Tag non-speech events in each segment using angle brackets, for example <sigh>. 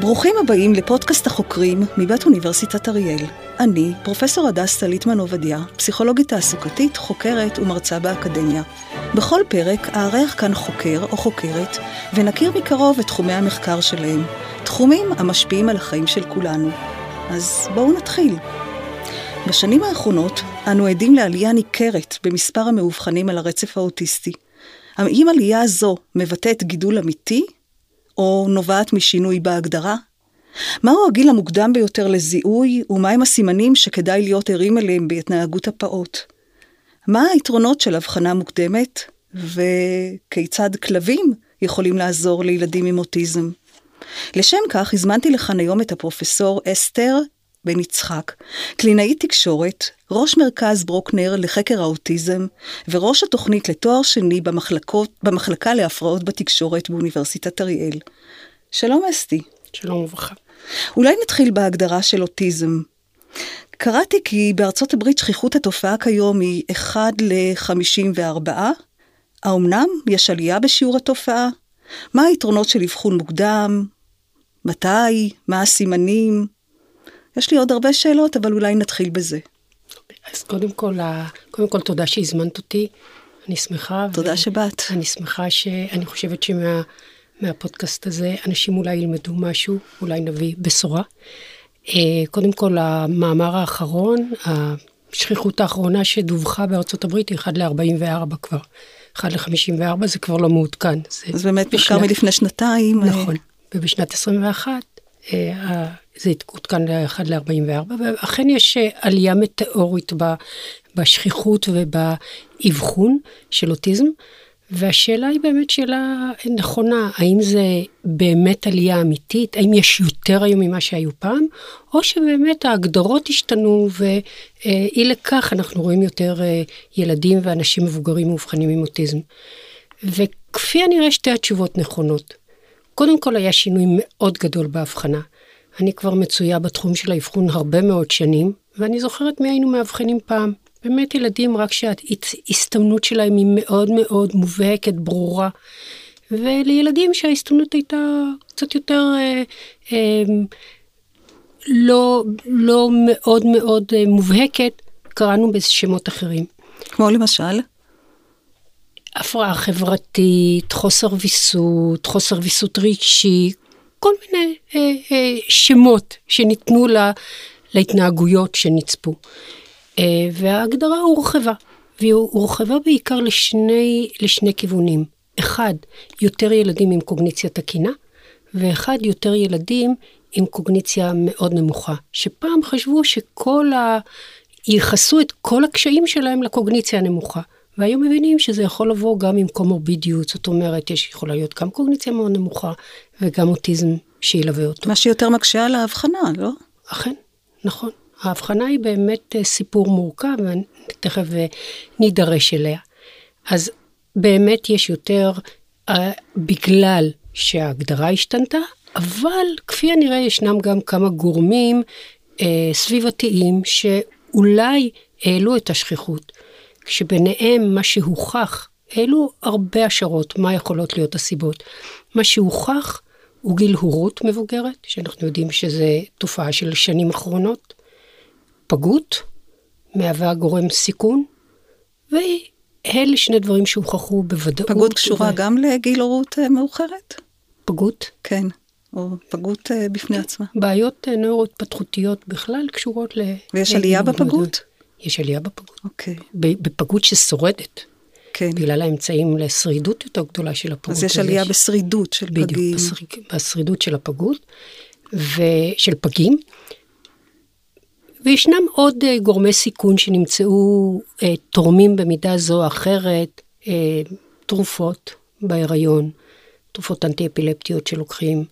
ברוכים הבאים לפודקאסט החוקרים מבית אוניברסיטת אריאל. אני, פרופסור הדס טליטמן עובדיה, פסיכולוגית תעסוקתית, חוקרת ומרצה באקדמיה. בכל פרק אארח כאן חוקר או חוקרת, ונכיר מקרוב את תחומי המחקר שלהם, תחומים המשפיעים על החיים של כולנו. אז בואו נתחיל. בשנים האחרונות אנו עדים לעלייה ניכרת במספר המאובחנים על הרצף האוטיסטי. האם עלייה זו מבטאת גידול אמיתי או נובעת משינוי בהגדרה? מהו הגיל המוקדם ביותר לזיהוי, ומהם הסימנים שכדאי להיות ערים אליהם בהתנהגות הפעוט? מה היתרונות של הבחנה מוקדמת, וכיצד כלבים יכולים לעזור לילדים עם אוטיזם? לשם כך הזמנתי לכאן היום את הפרופסור אסתר בן יצחק, קלינאית תקשורת, ראש מרכז ברוקנר לחקר האוטיזם, וראש התוכנית לתואר שני במחלקות, במחלקה להפרעות בתקשורת באוניברסיטת אריאל. שלום אסתי. שלום וברכה. אולי נתחיל בהגדרה של אוטיזם. קראתי כי בארצות הברית שכיחות התופעה כיום היא 1 ל-54. האומנם יש עלייה בשיעור התופעה? מה היתרונות של אבחון מוקדם? מתי? מה הסימנים? יש לי עוד הרבה שאלות, אבל אולי נתחיל בזה. אז קודם כל, קודם כל תודה שהזמנת אותי. אני שמחה. תודה ו... שבאת. אני שמחה ש... אני חושבת שמהפודקאסט הזה אנשים אולי ילמדו משהו, אולי נביא בשורה. אה, קודם כל, המאמר האחרון, השכיחות האחרונה שדווחה בארצות הברית היא 1 ל-44 כבר. 1 ל-54 זה כבר לא מעודכן. זה, זה באמת מחקר מלפני שנתיים. אה. נכון. ובשנת 21 זה עודכן ל-1 ל-44, ואכן יש אה, עלייה מטאורית בשכיחות ובאבחון של אוטיזם, והשאלה היא באמת שאלה נכונה, האם זה באמת עלייה אמיתית, האם יש יותר היום ממה שהיו פעם, או שבאמת ההגדרות השתנו, ואי לכך אנחנו רואים יותר אה, ילדים ואנשים מבוגרים מאובחנים עם אוטיזם. וכפי הנראה שתי התשובות נכונות. קודם כל היה שינוי מאוד גדול בהבחנה. אני כבר מצויה בתחום של האבחון הרבה מאוד שנים, ואני זוכרת מי היינו מאבחנים פעם. באמת ילדים רק שההסתמנות שלהם היא מאוד מאוד מובהקת, ברורה. ולילדים שההסתמנות הייתה קצת יותר אה, אה, לא, לא מאוד מאוד אה, מובהקת, קראנו בשמות אחרים. כמו למשל? הפרעה חברתית, חוסר ויסות, חוסר ויסות רגשי, כל מיני אה, אה, שמות שניתנו לה, להתנהגויות שנצפו. אה, וההגדרה הורחבה, והיא הורחבה בעיקר לשני, לשני כיוונים. אחד, יותר ילדים עם קוגניציה תקינה, ואחד, יותר ילדים עם קוגניציה מאוד נמוכה. שפעם חשבו שכל ה... ייחסו את כל הקשיים שלהם לקוגניציה הנמוכה. והיום מבינים שזה יכול לבוא גם עם קומורבידיות, זאת אומרת, יש יכולה להיות גם קוגניציה מאוד נמוכה וגם אוטיזם שילווה אותו. מה שיותר מקשה על ההבחנה, לא? אכן, נכון. ההבחנה היא באמת אה, סיפור מורכב, ותכף אה, נידרש אליה. אז באמת יש יותר uh, בגלל שההגדרה השתנתה, אבל כפי הנראה ישנם גם כמה גורמים uh, סביבתיים שאולי העלו את השכיחות. כשביניהם מה שהוכח, אלו הרבה השערות, מה יכולות להיות הסיבות. מה שהוכח הוא גיל הורות מבוגרת, שאנחנו יודעים שזה תופעה של שנים אחרונות, פגות, מהווה גורם סיכון, ואלה שני דברים שהוכחו בוודאות. פגות קשורה ו... גם לגיל הורות אה, מאוחרת? פגות? כן. או פגות אה, בפני עצמה. בעיות אה, נוירו-התפתחותיות בכלל קשורות ל... ויש עלייה בפגות? יש עלייה בפגות. אוקיי. בפגות ששורדת. כן. בגלל האמצעים לשרידות יותר גדולה של הפגות. אז יש עלייה יש... בשרידות של בדיוק, פגים. בדיוק, בשרידות של הפגות ושל פגים. וישנם עוד uh, גורמי סיכון שנמצאו uh, תורמים במידה זו או אחרת, uh, תרופות בהיריון, תרופות אנטי-אפילפטיות שלוקחים,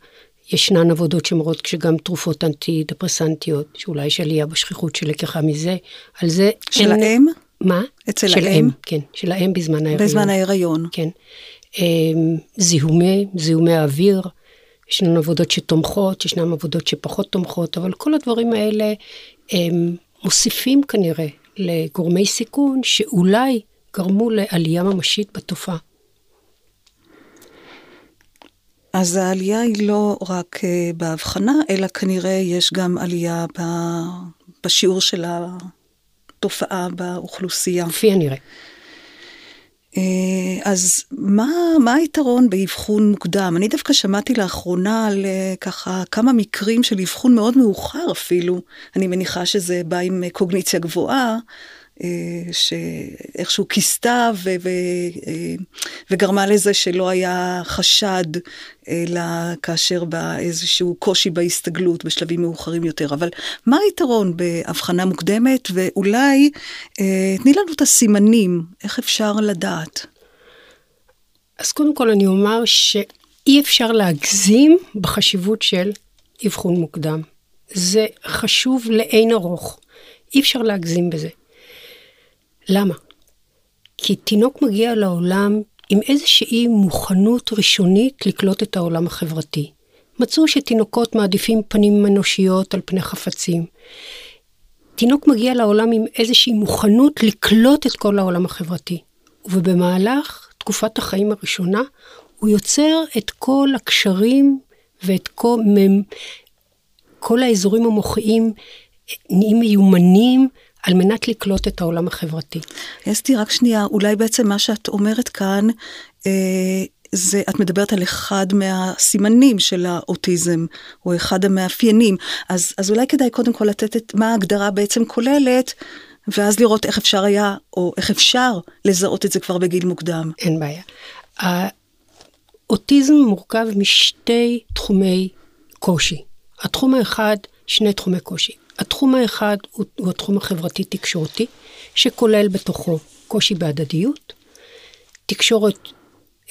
ישנן עבודות שמראות שגם תרופות אנטי-דפרסנטיות, שאולי יש עלייה בשכיחות של לקחה מזה, על זה של אין... האם? מה? אצל של האם? כן, של האם בזמן ההיריון. בזמן ההיריון. כן. אמ, זיהומי, זיהומי האוויר, ישנן עבודות שתומכות, ישנן עבודות שפחות תומכות, אבל כל הדברים האלה הם מוסיפים כנראה לגורמי סיכון שאולי גרמו לעלייה ממשית בתופעה. אז העלייה היא לא רק אה, בהבחנה, אלא כנראה יש גם עלייה ב... בשיעור של התופעה באוכלוסייה. כפי הנראה. אה, אז מה, מה היתרון באבחון מוקדם? אני דווקא שמעתי לאחרונה על אה, ככה כמה מקרים של אבחון מאוד מאוחר אפילו. אני מניחה שזה בא עם קוגניציה גבוהה, שאיכשהו כיסתה ו- ו- אה, וגרמה לזה שלא היה חשד, אלא כאשר בא איזשהו קושי בהסתגלות בשלבים מאוחרים יותר. אבל מה היתרון בהבחנה מוקדמת, ואולי אה, תני לנו את הסימנים, איך אפשר לדעת? אז קודם כל אני אומר שאי אפשר להגזים בחשיבות של אבחון מוקדם. זה חשוב לאין ארוך. אי אפשר להגזים בזה. למה? כי תינוק מגיע לעולם עם איזושהי מוכנות ראשונית לקלוט את העולם החברתי. מצאו שתינוקות מעדיפים פנים אנושיות על פני חפצים. תינוק מגיע לעולם עם איזושהי מוכנות לקלוט את כל העולם החברתי. ובמהלך תקופת החיים הראשונה, הוא יוצר את כל הקשרים ואת כל, כל האזורים המוחיים נהיים מיומנים על מנת לקלוט את העולם החברתי. אסתי, רק שנייה, אולי בעצם מה שאת אומרת כאן, אה, זה, את מדברת על אחד מהסימנים של האוטיזם, או אחד המאפיינים. אז, אז אולי כדאי קודם כל לתת את מה ההגדרה בעצם כוללת, ואז לראות איך אפשר היה, או איך אפשר לזהות את זה כבר בגיל מוקדם. אין בעיה. האוטיזם מורכב משתי תחומי קושי. התחום האחד, שני תחומי קושי. התחום האחד הוא, הוא התחום החברתי-תקשורתי, שכולל בתוכו קושי בהדדיות, תקשורת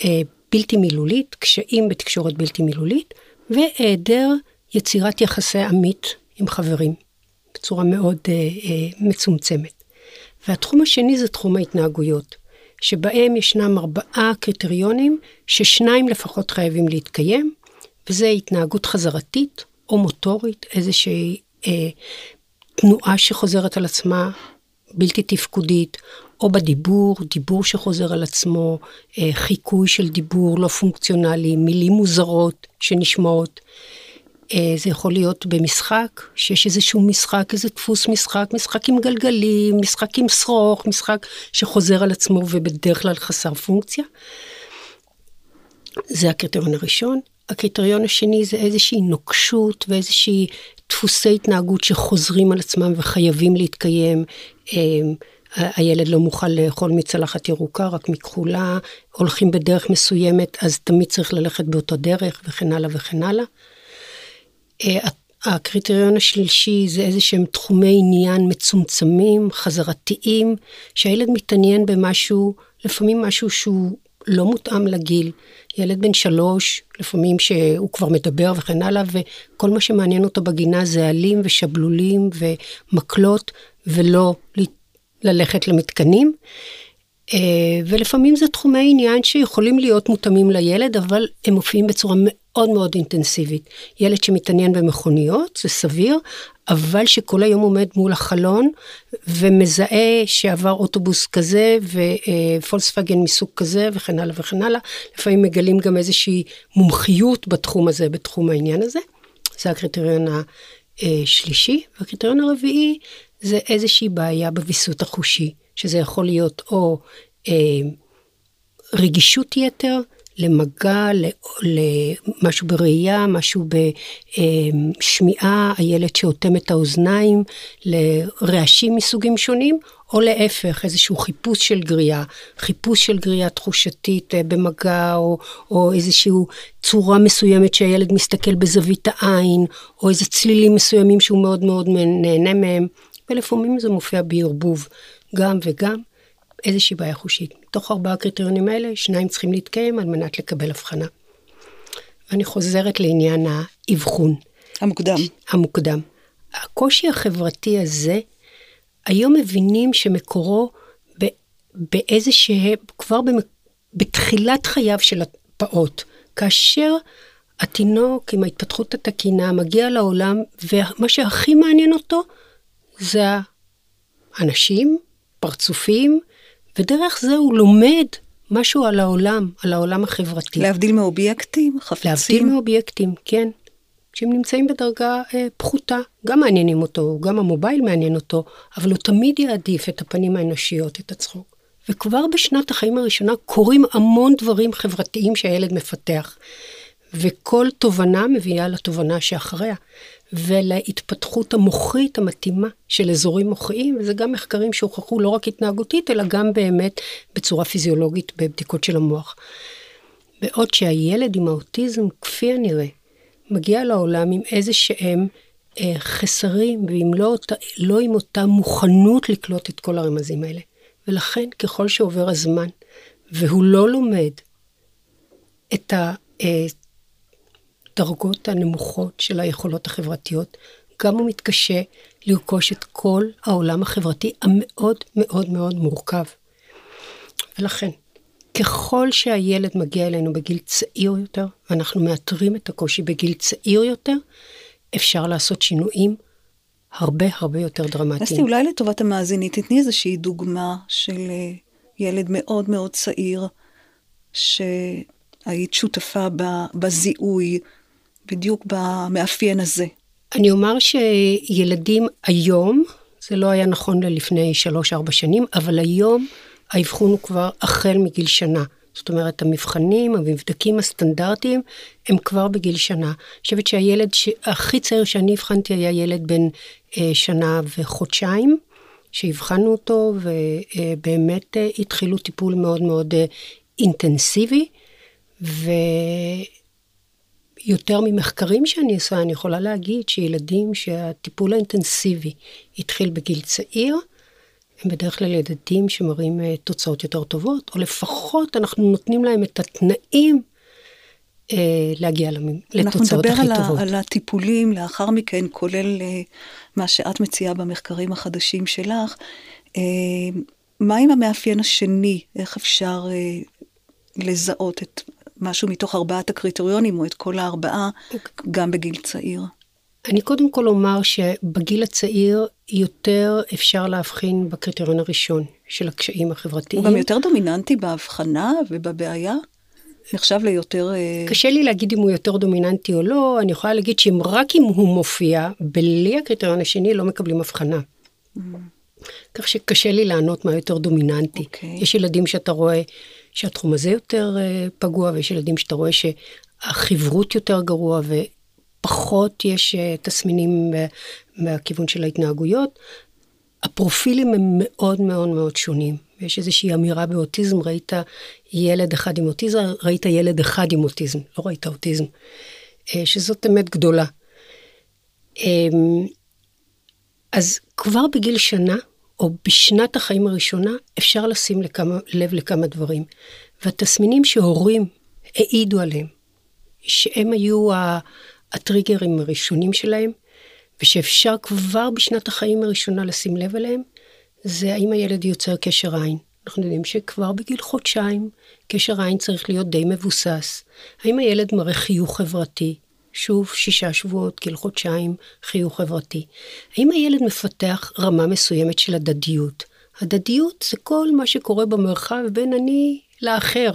אה, בלתי מילולית, קשיים בתקשורת בלתי מילולית, והיעדר יצירת יחסי עמית עם חברים, בצורה מאוד אה, אה, מצומצמת. והתחום השני זה תחום ההתנהגויות, שבהם ישנם ארבעה קריטריונים ששניים לפחות חייבים להתקיים, וזה התנהגות חזרתית או מוטורית, איזושהי תנועה שחוזרת על עצמה, בלתי תפקודית, או בדיבור, דיבור שחוזר על עצמו, אה, חיקוי של דיבור לא פונקציונלי, מילים מוזרות שנשמעות. אה, זה יכול להיות במשחק, שיש איזשהו משחק, איזה דפוס משחק, משחק עם גלגלים, משחק עם שרוך, משחק שחוזר על עצמו ובדרך כלל חסר פונקציה. זה הקריטריון הראשון. הקריטריון השני זה איזושהי נוקשות ואיזושהי דפוסי התנהגות שחוזרים על עצמם וחייבים להתקיים. אמ, הילד לא מוכן לאכול מצלחת ירוקה, רק מכחולה, הולכים בדרך מסוימת, אז תמיד צריך ללכת באותה דרך, וכן הלאה וכן הלאה. אה, הקריטריון השלישי זה איזה שהם תחומי עניין מצומצמים, חזרתיים, שהילד מתעניין במשהו, לפעמים משהו שהוא לא מותאם לגיל. ילד בן שלוש, לפעמים שהוא כבר מדבר וכן הלאה, וכל מה שמעניין אותו בגינה זה עלים ושבלולים ומקלות, ולא ללכת למתקנים. אה, ולפעמים זה תחומי עניין שיכולים להיות מותאמים לילד, אבל הם מופיעים בצורה מאוד מאוד אינטנסיבית. ילד שמתעניין במכוניות, זה סביר, אבל שכל היום עומד מול החלון ומזהה שעבר אוטובוס כזה ופולקסווגן מסוג כזה וכן הלאה וכן הלאה. לפעמים מגלים גם איזושהי מומחיות בתחום הזה, בתחום העניין הזה. זה הקריטריון השלישי. והקריטריון הרביעי זה איזושהי בעיה בוויסות החושי, שזה יכול להיות או אה, רגישות יתר, למגע, למשהו בראייה, משהו בשמיעה, הילד שאוטם את האוזניים, לרעשים מסוגים שונים, או להפך, איזשהו חיפוש של גריעה, חיפוש של גריעה תחושתית אה, במגע, או, או איזושהי צורה מסוימת שהילד מסתכל בזווית העין, או איזה צלילים מסוימים שהוא מאוד מאוד נהנה מהם, ולפעמים זה מופיע בערבוב, גם וגם. איזושהי בעיה חושית. מתוך ארבעה הקריטריונים האלה, שניים צריכים להתקיים על מנת לקבל הבחנה. ואני חוזרת לעניין האבחון. המוקדם. המוקדם. הקושי החברתי הזה, היום מבינים שמקורו באיזה שהם, כבר בתחילת חייו של הפעוט, כאשר התינוק עם ההתפתחות התקינה מגיע לעולם, ומה שהכי מעניין אותו זה האנשים, פרצופים, ודרך זה הוא לומד משהו על העולם, על העולם החברתי. להבדיל מאובייקטים, חפצים? להבדיל מאובייקטים, כן. כשהם נמצאים בדרגה אה, פחותה, גם מעניינים אותו, גם המובייל מעניין אותו, אבל הוא תמיד יעדיף את הפנים האנושיות, את הצחוק. וכבר בשנת החיים הראשונה קורים המון דברים חברתיים שהילד מפתח. וכל תובנה מביאה לתובנה שאחריה, ולהתפתחות המוחית המתאימה של אזורים מוחיים, וזה גם מחקרים שהוכחו לא רק התנהגותית, אלא גם באמת בצורה פיזיולוגית בבדיקות של המוח. בעוד שהילד עם האוטיזם, כפי הנראה, מגיע לעולם עם איזה שהם אה, חסרים, ועם לא, לא עם אותה מוכנות לקלוט את כל הרמזים האלה. ולכן, ככל שעובר הזמן, והוא לא לומד את הדרגות אה, הנמוכות של היכולות החברתיות, גם הוא מתקשה לרכוש את כל העולם החברתי המאוד מאוד מאוד מורכב. ולכן, ככל שהילד מגיע אלינו בגיל צעיר יותר, ואנחנו מאתרים את הקושי בגיל צעיר יותר, אפשר לעשות שינויים הרבה הרבה יותר דרמטיים. אסתי, אולי לטובת המאזינית, תתני איזושהי דוגמה של אה, ילד מאוד מאוד צעיר, שהיית שותפה בזיהוי, בדיוק במאפיין הזה. אני אומר שילדים היום, זה לא היה נכון ללפני 3-4 שנים, אבל היום האבחון הוא כבר החל מגיל שנה. זאת אומרת, המבחנים, המבדקים הסטנדרטיים, הם כבר בגיל שנה. אני חושבת שהילד הכי צעיר שאני אבחנתי היה ילד בן אה, שנה וחודשיים, שאבחנו אותו, ובאמת אה, התחילו טיפול מאוד מאוד אה, אינטנסיבי, ויותר ממחקרים שאני עושה, אני יכולה להגיד שילדים שהטיפול האינטנסיבי התחיל בגיל צעיר, הם בדרך כלל ילדים שמראים אה, תוצאות יותר טובות, או לפחות אנחנו נותנים להם את התנאים אה, להגיע לתוצאות הכי טובות. אנחנו נדבר על הטיפולים לאחר מכן, כולל אה, מה שאת מציעה במחקרים החדשים שלך. אה, מה עם המאפיין השני? איך אפשר אה, לזהות את משהו מתוך ארבעת הקריטריונים, או את כל הארבעה. גם בגיל צעיר? אני קודם כל אומר שבגיל הצעיר יותר אפשר להבחין בקריטריון הראשון של הקשיים החברתיים. הוא גם יותר דומיננטי בהבחנה ובבעיה? נחשב ליותר... אה, קשה לי להגיד אם הוא יותר דומיננטי או לא, אני יכולה להגיד שאם רק אם הוא מופיע, בלי הקריטריון השני לא מקבלים הבחנה. Mm. כך שקשה לי לענות מה יותר דומיננטי. Okay. אוקיי. יש ילדים שאתה רואה שהתחום הזה יותר uh, פגוע, ויש ילדים שאתה רואה שהחברות יותר גרוע, פחות יש אה, תסמינים מהכיוון של ההתנהגויות. הפרופילים הם מאוד מאוד מאוד שונים. יש איזושהי אמירה באוטיזם, ראית ילד אחד עם אוטיזם, ראית ילד אחד עם אוטיזם, לא ראית אוטיזם, אה, שזאת אמת גדולה. אמ, אז כבר בגיל שנה, או בשנת החיים הראשונה, אפשר לשים לכמה, לב לכמה דברים. והתסמינים שהורים העידו עליהם, שהם היו הטריגרים הראשונים שלהם, ושאפשר כבר בשנת החיים הראשונה לשים לב אליהם, זה האם הילד יוצר קשר עין. אנחנו יודעים שכבר בגיל חודשיים קשר עין צריך להיות די מבוסס. האם הילד מראה חיוך חברתי? שוב, שישה שבועות, גיל חודשיים, חיוך חברתי. האם הילד מפתח רמה מסוימת של הדדיות? הדדיות זה כל מה שקורה במרחב בין אני לאחר.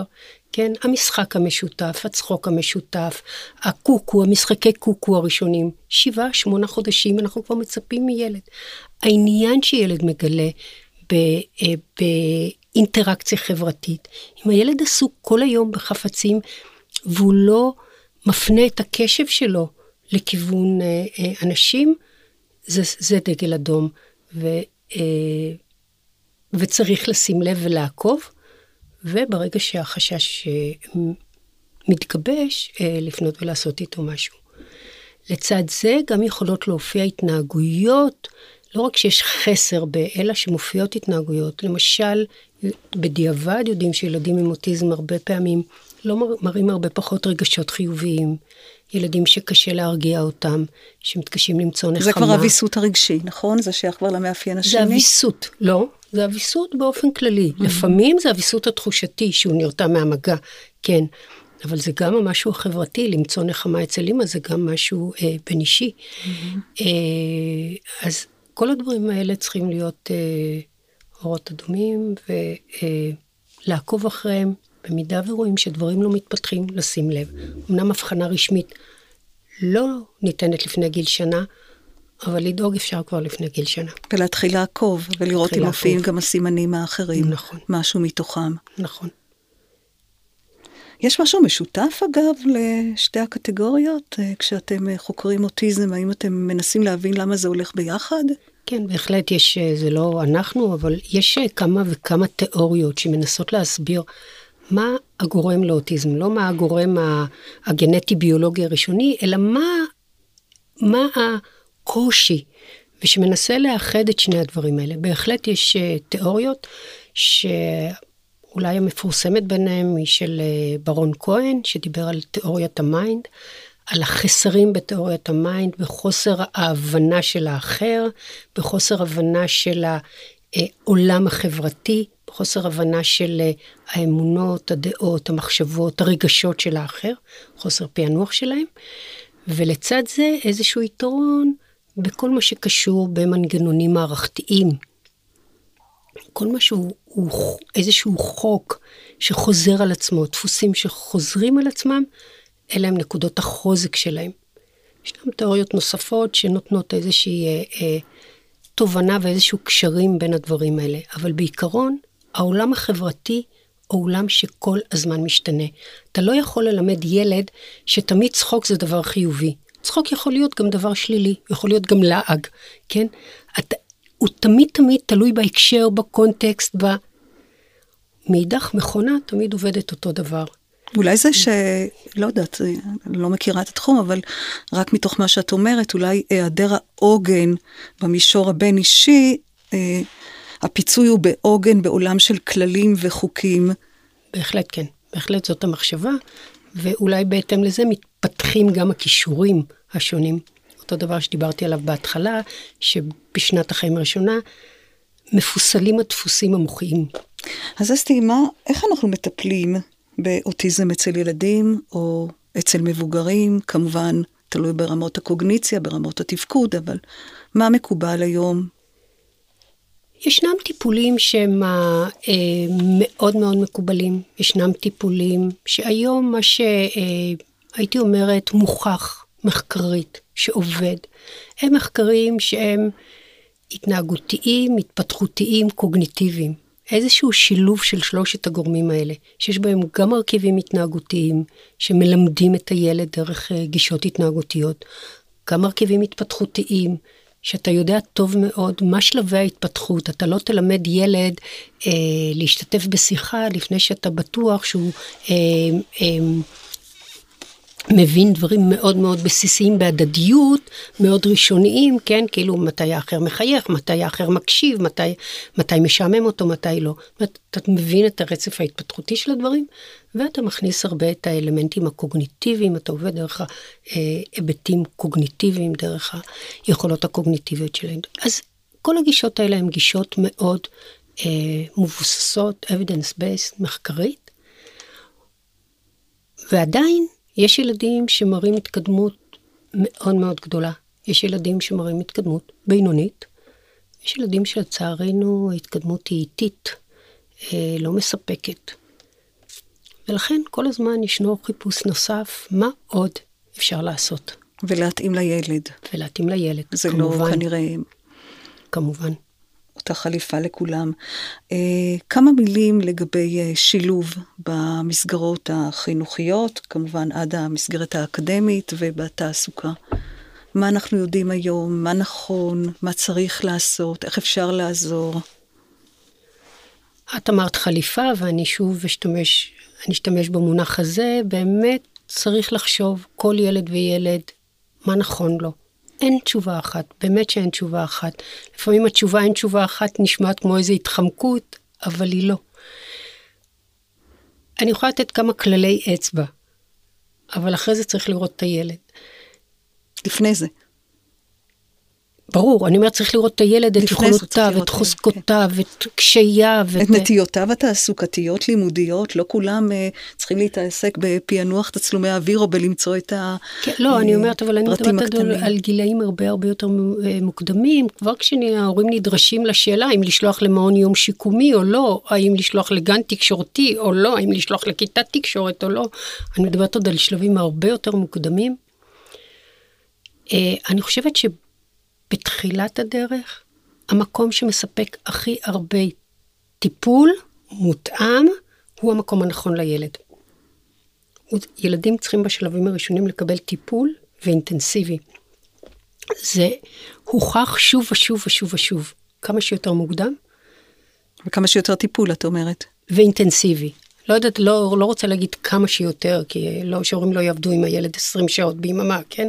כן? המשחק המשותף, הצחוק המשותף, הקוקו, המשחקי קוקו הראשונים. שבעה, שמונה חודשים אנחנו כבר מצפים מילד. העניין שילד מגלה אה, באינטראקציה חברתית, אם הילד עסוק כל היום בחפצים והוא לא מפנה את הקשב שלו לכיוון אה, אה, אנשים, זה, זה דגל אדום. ו, וצריך לשים לב ולעקוב. וברגע שהחשש אה, מתגבש, אה, לפנות ולעשות איתו משהו. לצד זה גם יכולות להופיע התנהגויות, לא רק שיש חסר ב, שמופיעות התנהגויות. למשל, בדיעבד יודעים שילדים עם אוטיזם הרבה פעמים לא מראים הרבה פחות רגשות חיוביים. ילדים שקשה להרגיע אותם, שמתקשים למצוא נחמה. זה כבר הוויסות הרגשי, נכון? זה שייך כבר למאפיין השני? זה הוויסות, לא. זה הוויסות באופן כללי. Mm-hmm. לפעמים זה הוויסות התחושתי שהוא נרתע מהמגע, כן. אבל זה גם המשהו החברתי, למצוא נחמה אצל אימא זה גם משהו אה, בין אישי. Mm-hmm. אה, אז כל הדברים האלה צריכים להיות אה, אורות אדומים ולעקוב אה, אחריהם, במידה ורואים שדברים לא מתפתחים, לשים לב. אמנם הבחנה רשמית לא ניתנת לפני גיל שנה, אבל לדאוג אפשר כבר לפני גיל שנה. ולהתחיל לעקוב, ולראות אם מופיעים גם הסימנים האחרים. נכון. משהו מתוכם. נכון. יש משהו משותף, אגב, לשתי הקטגוריות? אה, כשאתם אה, חוקרים אוטיזם, האם אתם מנסים להבין למה זה הולך ביחד? כן, בהחלט יש, אה, זה לא אנחנו, אבל יש כמה וכמה תיאוריות שמנסות להסביר מה הגורם לאוטיזם, לא מה הגורם הגנטי-ביולוגי הראשוני, אלא מה, מה הקושי, ושמנסה לאחד את שני הדברים האלה. בהחלט יש תיאוריות ש... אולי המפורסמת ביניהם היא של אה, ברון כהן, שדיבר על תיאוריית ה mind, על החסרים בתיאוריית ה mind, בחוסר ההבנה של האחר, בחוסר הבנה של העולם החברתי, בחוסר הבנה של אה, האמונות, הדעות, המחשבות, הרגשות של האחר, חוסר פענוח שלהם, ולצד זה איזשהו יתרון בכל מה שקשור במנגנונים מערכתיים. כל מה שהוא הוא איזשהו חוק שחוזר על עצמו, דפוסים שחוזרים על עצמם, אלה הם נקודות החוזק שלהם. ישנן תיאוריות נוספות שנותנות איזושהי אה, אה, תובנה ואיזשהו קשרים בין הדברים האלה, אבל בעיקרון, העולם החברתי הוא עולם שכל הזמן משתנה. אתה לא יכול ללמד ילד שתמיד צחוק זה דבר חיובי. צחוק יכול להיות גם דבר שלילי, יכול להיות גם לעג, כן? אתה, הוא תמיד תמיד תלוי בהקשר, בקונטקסט, ב... מאידך מכונה תמיד עובדת אותו דבר. אולי זה ש... לא יודעת, לא מכירה את התחום, אבל רק מתוך מה שאת אומרת, אולי היעדר העוגן במישור הבין-אישי, אה, הפיצוי הוא בעוגן בעולם של כללים וחוקים. בהחלט כן, בהחלט זאת המחשבה, ואולי בהתאם לזה מתפתחים גם הכישורים השונים. אותו דבר שדיברתי עליו בהתחלה, שבשנת החיים הראשונה מפוסלים הדפוסים המוחיים. אז אסתי, מה, איך אנחנו מטפלים באוטיזם אצל ילדים או אצל מבוגרים? כמובן, תלוי ברמות הקוגניציה, ברמות התפקוד, אבל מה מקובל היום? ישנם טיפולים שהם אה, מאוד מאוד מקובלים. ישנם טיפולים שהיום מה שהייתי אה, אומרת מוכח מחקרית שעובד, הם מחקרים שהם התנהגותיים, התפתחותיים, קוגניטיביים. איזשהו שילוב של שלושת הגורמים האלה, שיש בהם גם מרכיבים התנהגותיים, שמלמדים את הילד דרך אה, גישות התנהגותיות, גם מרכיבים התפתחותיים, שאתה יודע טוב מאוד מה שלבי ההתפתחות. אתה לא תלמד ילד אה, להשתתף בשיחה לפני שאתה בטוח שהוא אה, אה, מבין דברים מאוד מאוד בסיסיים בהדדיות, מאוד ראשוניים, כן? כאילו מתי האחר מחייך, מתי האחר מקשיב, מתי, מתי משעמם אותו, מתי לא. אתה מבין את הרצף ההתפתחותי של הדברים, ואתה מכניס הרבה את האלמנטים הקוגניטיביים, אתה עובד דרך ההיבטים קוגניטיביים, דרך היכולות הקוגניטיביות שלהם. אז כל הגישות האלה הן גישות מאוד אה, מבוססות, evidence-based, מחקרית, ועדיין יש ילדים שמראים התקדמות מאוד מאוד גדולה. יש ילדים שמראים התקדמות בינונית. יש ילדים שלצערנו ההתקדמות היא איטית, אה, לא מספקת. ולכן כל הזמן ישנו חיפוש נוסף, מה עוד אפשר לעשות. ולהתאים לילד. ולהתאים לילד, זה לא כמובן. זה לא כנראה... כמובן. אותה חליפה לכולם. אה, כמה מילים לגבי אה, שילוב במסגרות החינוכיות, כמובן עד המסגרת האקדמית ובתעסוקה. מה אנחנו יודעים היום, מה נכון, מה צריך לעשות, איך אפשר לעזור. את אמרת חליפה, ואני שוב אשתמש, אני אשתמש במונח הזה, באמת צריך לחשוב כל ילד וילד מה נכון לו. אין תשובה אחת, באמת שאין תשובה אחת. לפעמים התשובה אין תשובה אחת נשמעת כמו איזו התחמקות, אבל היא לא. אני יכולה לתת כמה כללי אצבע, אבל אחרי זה צריך לראות את הילד. לפני זה. ברור, אני אומרת, צריך לראות את הילד, את יכולותיו, את כן. חוזקותיו, את קשייו, את נטיותיו התעסוקתיות לימודיות, לא כולם אה, צריכים להתעסק בפענוח תצלומי האוויר או בלמצוא את ה... כן, לא, אני אומרת, אבל אני הפרטים מדברת על, הקטנים. על גילאים הרבה הרבה יותר אה, מוקדמים, כבר כשההורים נדרשים לשאלה אם לשלוח למעון יום שיקומי או לא, האם לשלוח לגן תקשורתי או לא, האם לשלוח לכיתת תקשורת או לא, אני מדברת עוד על שלבים הרבה יותר מוקדמים. אה, אני חושבת שבתחילת הדרך, המקום שמספק הכי הרבה טיפול מותאם, הוא המקום הנכון לילד. ילדים צריכים בשלבים הראשונים לקבל טיפול ואינטנסיבי. זה הוכח שוב ושוב ושוב ושוב, כמה שיותר מוקדם וכמה שיותר טיפול, את אומרת. ואינטנסיבי. לא יודעת, לא, לא רוצה להגיד כמה שיותר, כי לא, שהורים לא יעבדו עם הילד 20 שעות ביממה, כן?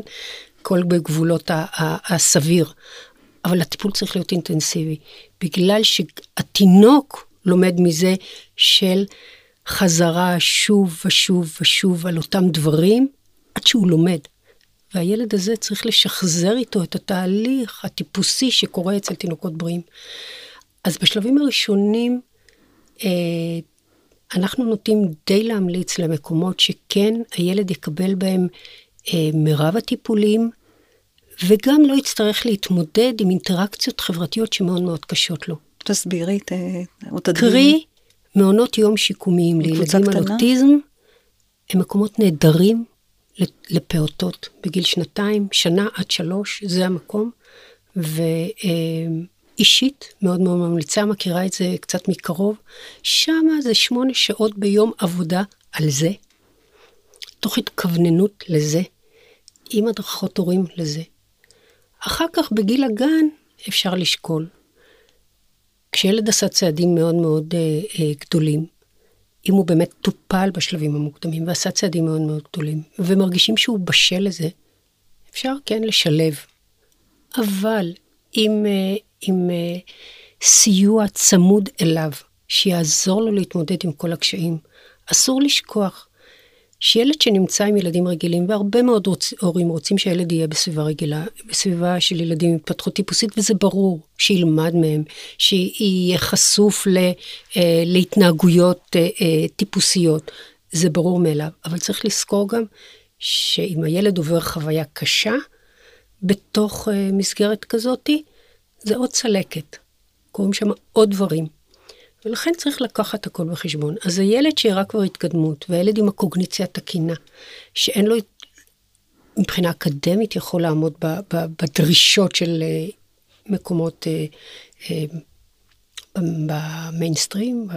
הכל בגבולות הסביר. אבל הטיפול צריך להיות אינטנסיבי, בגלל שהתינוק לומד מזה של חזרה שוב ושוב ושוב על אותם דברים, עד שהוא לומד. והילד הזה צריך לשחזר איתו את התהליך הטיפוסי שקורה אצל תינוקות בריאים. אז בשלבים הראשונים, אה, אנחנו נוטים די להמליץ למקומות שכן הילד יקבל בהם מרב הטיפולים, וגם לא יצטרך להתמודד עם אינטראקציות חברתיות שמאוד מאוד קשות לו. תסבירי את... אה, או תדגימי. קרי, מעונות יום שיקומיים לילדים על? אוטיזם, הם מקומות נהדרים לפעוטות בגיל שנתיים, שנה עד שלוש, זה המקום. ואישית, מאוד מאוד ממליצה, מכירה את זה קצת מקרוב, שמה זה שמונה שעות ביום עבודה על זה, תוך התכווננות לזה, עם הדרכות הורים לזה. אחר כך בגיל הגן אפשר לשקול. כשילד עשה צעדים מאוד מאוד אה, אה, גדולים, אם הוא באמת טופל בשלבים המוקדמים ועשה צעדים מאוד מאוד גדולים, ומרגישים שהוא בשל לזה, אפשר כן לשלב. אבל עם, אה, עם אה, סיוע צמוד אליו, שיעזור לו להתמודד עם כל הקשיים, אסור לשכוח שילד שנמצא עם ילדים רגילים, והרבה מאוד רוצ, הורים רוצים שהילד יהיה בסביבה רגילה, בסביבה של ילדים עם התפתחות טיפוסית, וזה ברור, שילמד מהם, שיהיה חשוף ל, אה, להתנהגויות אה, אה, טיפוסיות, זה ברור מאליו. אבל צריך לזכור גם שאם הילד עובר חוויה קשה, בתוך אה, מסגרת כזאתי, זה עוד צלקת. קורים שם עוד דברים. ולכן צריך לקחת הכל בחשבון. אז הילד שהראה כבר התקדמות, והילד עם הקוגניציה התקינה, שאין לו, מבחינה אקדמית, יכול לעמוד ב, ב, בדרישות של אה, מקומות אה, אה, במיינסטרים,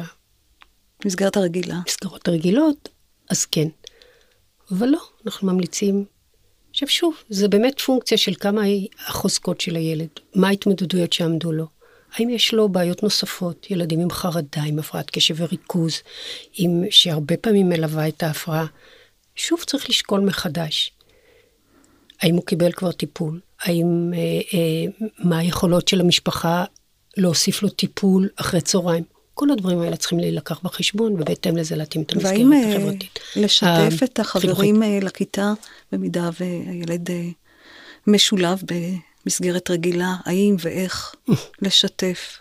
מסגרת הרגילה. במסגרות הרגילות, אז כן. אבל לא, אנחנו ממליצים. עכשיו שוב, זה באמת פונקציה של כמה החוזקות של הילד, מה ההתמודדויות שעמדו לו. האם יש לו בעיות נוספות, ילדים עם חרדה, עם הפרעת קשב וריכוז, עם, שהרבה פעמים מלווה את ההפרעה. שוב צריך לשקול מחדש. האם הוא קיבל כבר טיפול? האם, אה, אה, מה היכולות של המשפחה להוסיף לו טיפול אחרי צהריים? כל הדברים האלה צריכים להילקח בחשבון, ובהתאם לזה להתאים את המסגרת והאם אה, החברתית. לשתף את החינוכית. החברים אה, לכיתה, במידה והילד אה, משולב במסגרת רגילה, האם ואיך לשתף?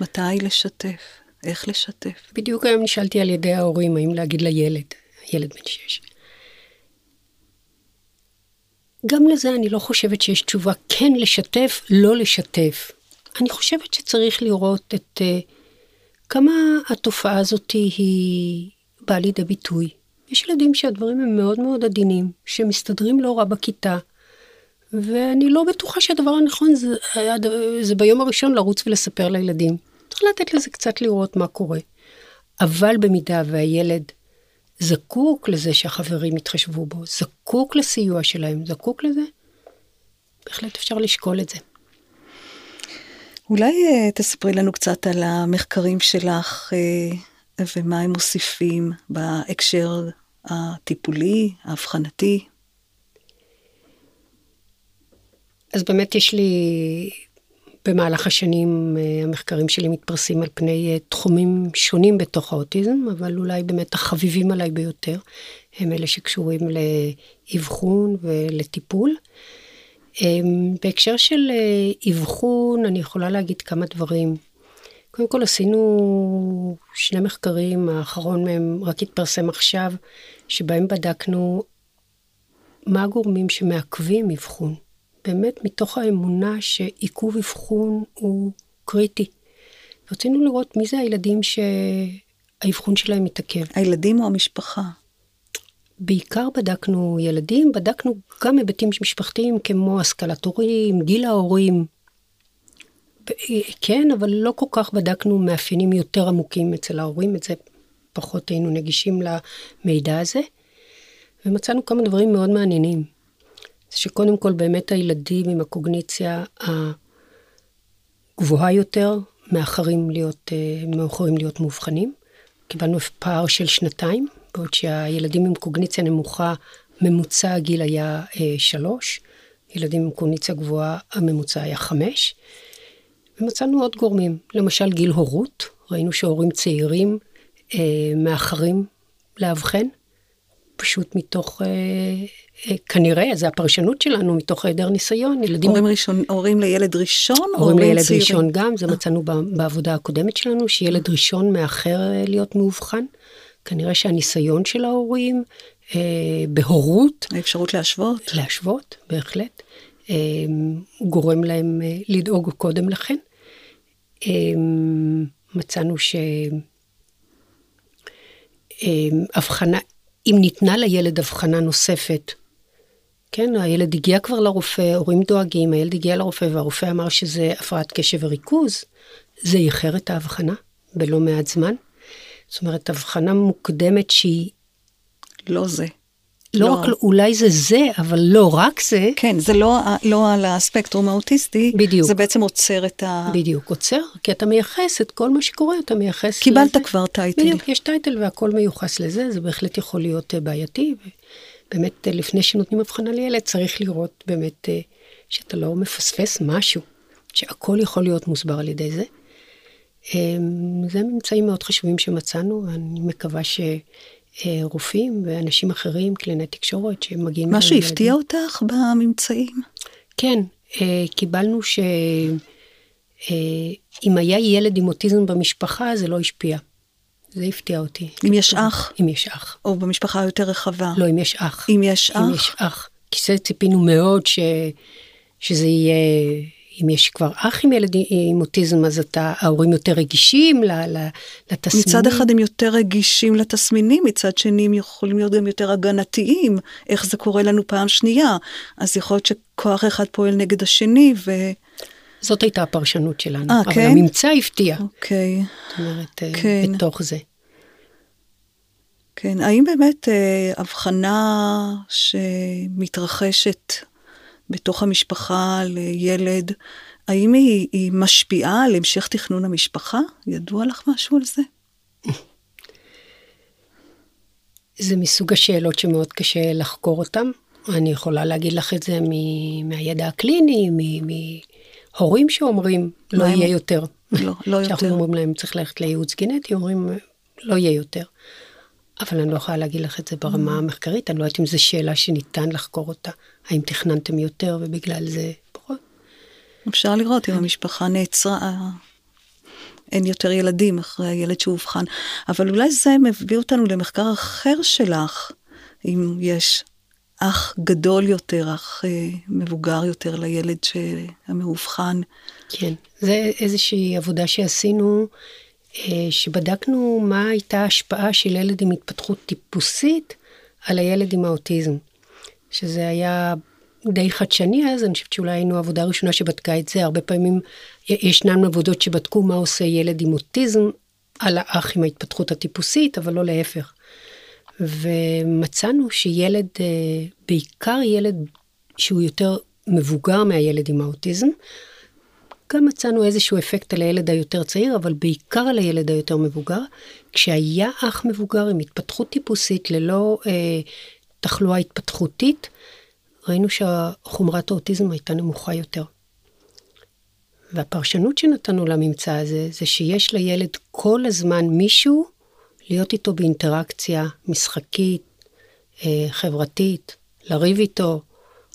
מתי לשתף? איך לשתף? בדיוק היום נשאלתי על ידי ההורים, האם להגיד לילד, ילד בן שש. גם לזה אני לא חושבת שיש תשובה כן לשתף, לא לשתף. אני חושבת שצריך לראות את uh, כמה התופעה הזאת היא באה לידי ביטוי. יש ילדים שהדברים הם מאוד מאוד עדינים, שמסתדרים לא רע בכיתה, ואני לא בטוחה שהדבר הנכון זה, זה ביום הראשון לרוץ ולספר לילדים. צריך לתת לזה קצת לראות מה קורה. אבל במידה והילד זקוק לזה שהחברים יתחשבו בו, זקוק לסיוע שלהם, זקוק לזה, בהחלט אפשר לשקול את זה. אולי אה, תספרי לנו קצת על המחקרים שלך אה, ומה הם מוסיפים בהקשר הטיפולי, האבחנתי. אז באמת יש לי, במהלך השנים אה, המחקרים שלי מתפרסים על פני אה, תחומים שונים בתוך האוטיזם, אבל אולי באמת החביבים עליי ביותר הם אלה שקשורים לאבחון ולטיפול. אמ, בהקשר של אה, אבחון, אני יכולה להגיד כמה דברים. קודם כל עשינו שני מחקרים, האחרון מהם רק התפרסם עכשיו, שבהם בדקנו מה הגורמים שמעכבים אבחון. באמת מתוך האמונה שעיכוב אבחון הוא קריטי. רצינו לראות מי זה הילדים שהאבחון שלהם מתעכב. הילדים או המשפחה? בעיקר בדקנו ילדים, בדקנו גם היבטים משפחתיים כמו השכלת הורים, גיל ההורים. כן, אבל לא כל כך בדקנו מאפיינים יותר עמוקים אצל ההורים, את זה פחות היינו נגישים למידע הזה. ומצאנו כמה דברים מאוד מעניינים. שקודם כל באמת הילדים עם הקוגניציה הגבוהה יותר מאחרים להיות, אה, מאוחרים להיות מאובחנים. קיבלנו פער של שנתיים, בעוד שהילדים עם קוגניציה נמוכה, ממוצע הגיל היה אה, שלוש, ילדים עם קוגניציה גבוהה, הממוצע היה חמש. ומצאנו עוד גורמים, למשל גיל הורות, ראינו שהורים צעירים אה, מאחרים לאבחן, פשוט מתוך, אה, אה, כנראה, זו הפרשנות שלנו, מתוך היעדר ניסיון. ילדים... הורים, ראשון, הורים לילד ראשון? הורים לילד צעירים? ראשון גם, זה מצאנו בעבודה הקודמת שלנו, שילד ראשון מאחר אה, להיות מאובחן. כנראה שהניסיון של ההורים אה, בהורות... האפשרות להשוות. להשוות, בהחלט. אה, גורם להם אה, לדאוג קודם לכן. אה, מצאנו שהבחנה, אה, אם ניתנה לילד הבחנה נוספת, כן, הילד הגיע כבר לרופא, הורים דואגים, הילד הגיע לרופא והרופא אמר שזה הפרעת קשב וריכוז, זה איחר את ההבחנה בלא מעט זמן. זאת אומרת, הבחנה מוקדמת שהיא... לא זה. לא, לא רק, אולי זה זה, אבל לא רק זה. כן, זה לא, לא על הספקטרום האוטיסטי. בדיוק. זה בעצם עוצר את ה... בדיוק, עוצר, כי אתה מייחס את כל מה שקורה, אתה מייחס קיבלת לזה. כבר טייטל. בדיוק, יש טייטל והכל מיוחס לזה, זה בהחלט יכול להיות אה, בעייתי. באמת, אה, לפני שנותנים הבחנה לילד, צריך לראות באמת אה, שאתה לא מפספס משהו, שהכל יכול להיות מוסבר על ידי זה. זה ממצאים מאוד חשובים שמצאנו, ואני מקווה שרופאים ואנשים אחרים, קליני תקשורת, שמגיעים... משהו הפתיע אותך בממצאים? כן, אה, קיבלנו שאם אה, היה ילד עם אוטיזם במשפחה, זה לא השפיע. זה הפתיע אותי. אם יש אח? אם יש אח. או במשפחה יותר רחבה? לא, אם יש אח. אם יש אח? אם יש אח. כי זה ציפינו מאוד ש... שזה יהיה אם יש כבר אח עם ילד עם אוטיזם, אז אתה, ההורים יותר רגישים לתסמינים. מצד אחד הם יותר רגישים לתסמינים, מצד שני הם יכולים להיות גם יותר הגנתיים, איך זה קורה לנו פעם שנייה. אז יכול להיות שכוח אחד פועל נגד השני, ו... זאת הייתה הפרשנות שלנו, 아, אבל כן? הממצא הפתיע. אוקיי. זאת אומרת, אה, כן. בתוך זה. כן, האם באמת אה, הבחנה שמתרחשת בתוך המשפחה לילד, האם היא, היא משפיעה על המשך תכנון המשפחה? ידוע לך משהו על זה? זה מסוג השאלות שמאוד קשה לחקור אותן. אני יכולה להגיד לך את זה מהידע הקליני, מהורים שאומרים, לא יהיה. יותר. לא, לא יותר. כשאנחנו אומרים להם, צריך ללכת לייעוץ גנטי, אומרים, לא יהיה יותר. אבל אני לא יכולה להגיד לך את זה ברמה mm. המחקרית, אני לא יודעת אם זו שאלה שניתן לחקור אותה. האם תכננתם יותר ובגלל זה פחות? אפשר לראות אם המשפחה נעצרה, אין יותר ילדים אחרי הילד שאובחן. אבל אולי זה מביא אותנו למחקר אחר שלך, אם יש אח גדול יותר, אח אה, מבוגר יותר לילד המאובחן. כן, זה איזושהי עבודה שעשינו. אה, שבדקנו מה הייתה ההשפעה של ילד עם התפתחות טיפוסית על הילד עם האוטיזם. שזה היה די חדשני אז, אני חושבת שאולי היינו העבודה הראשונה שבדקה את זה. הרבה פעמים ישנן עבודות שבדקו מה עושה ילד עם אוטיזם על האח עם ההתפתחות הטיפוסית, אבל לא להפך. ומצאנו שילד, אה, בעיקר ילד שהוא יותר מבוגר מהילד עם האוטיזם, גם מצאנו איזשהו אפקט על הילד היותר צעיר, אבל בעיקר על הילד היותר מבוגר. כשהיה אח מבוגר עם התפתחות טיפוסית ללא אה, תחלואה התפתחותית, ראינו שחומרת האוטיזם הייתה נמוכה יותר. והפרשנות שנתנו לממצא הזה, זה שיש לילד כל הזמן מישהו להיות איתו באינטראקציה משחקית, אה, חברתית, לריב איתו,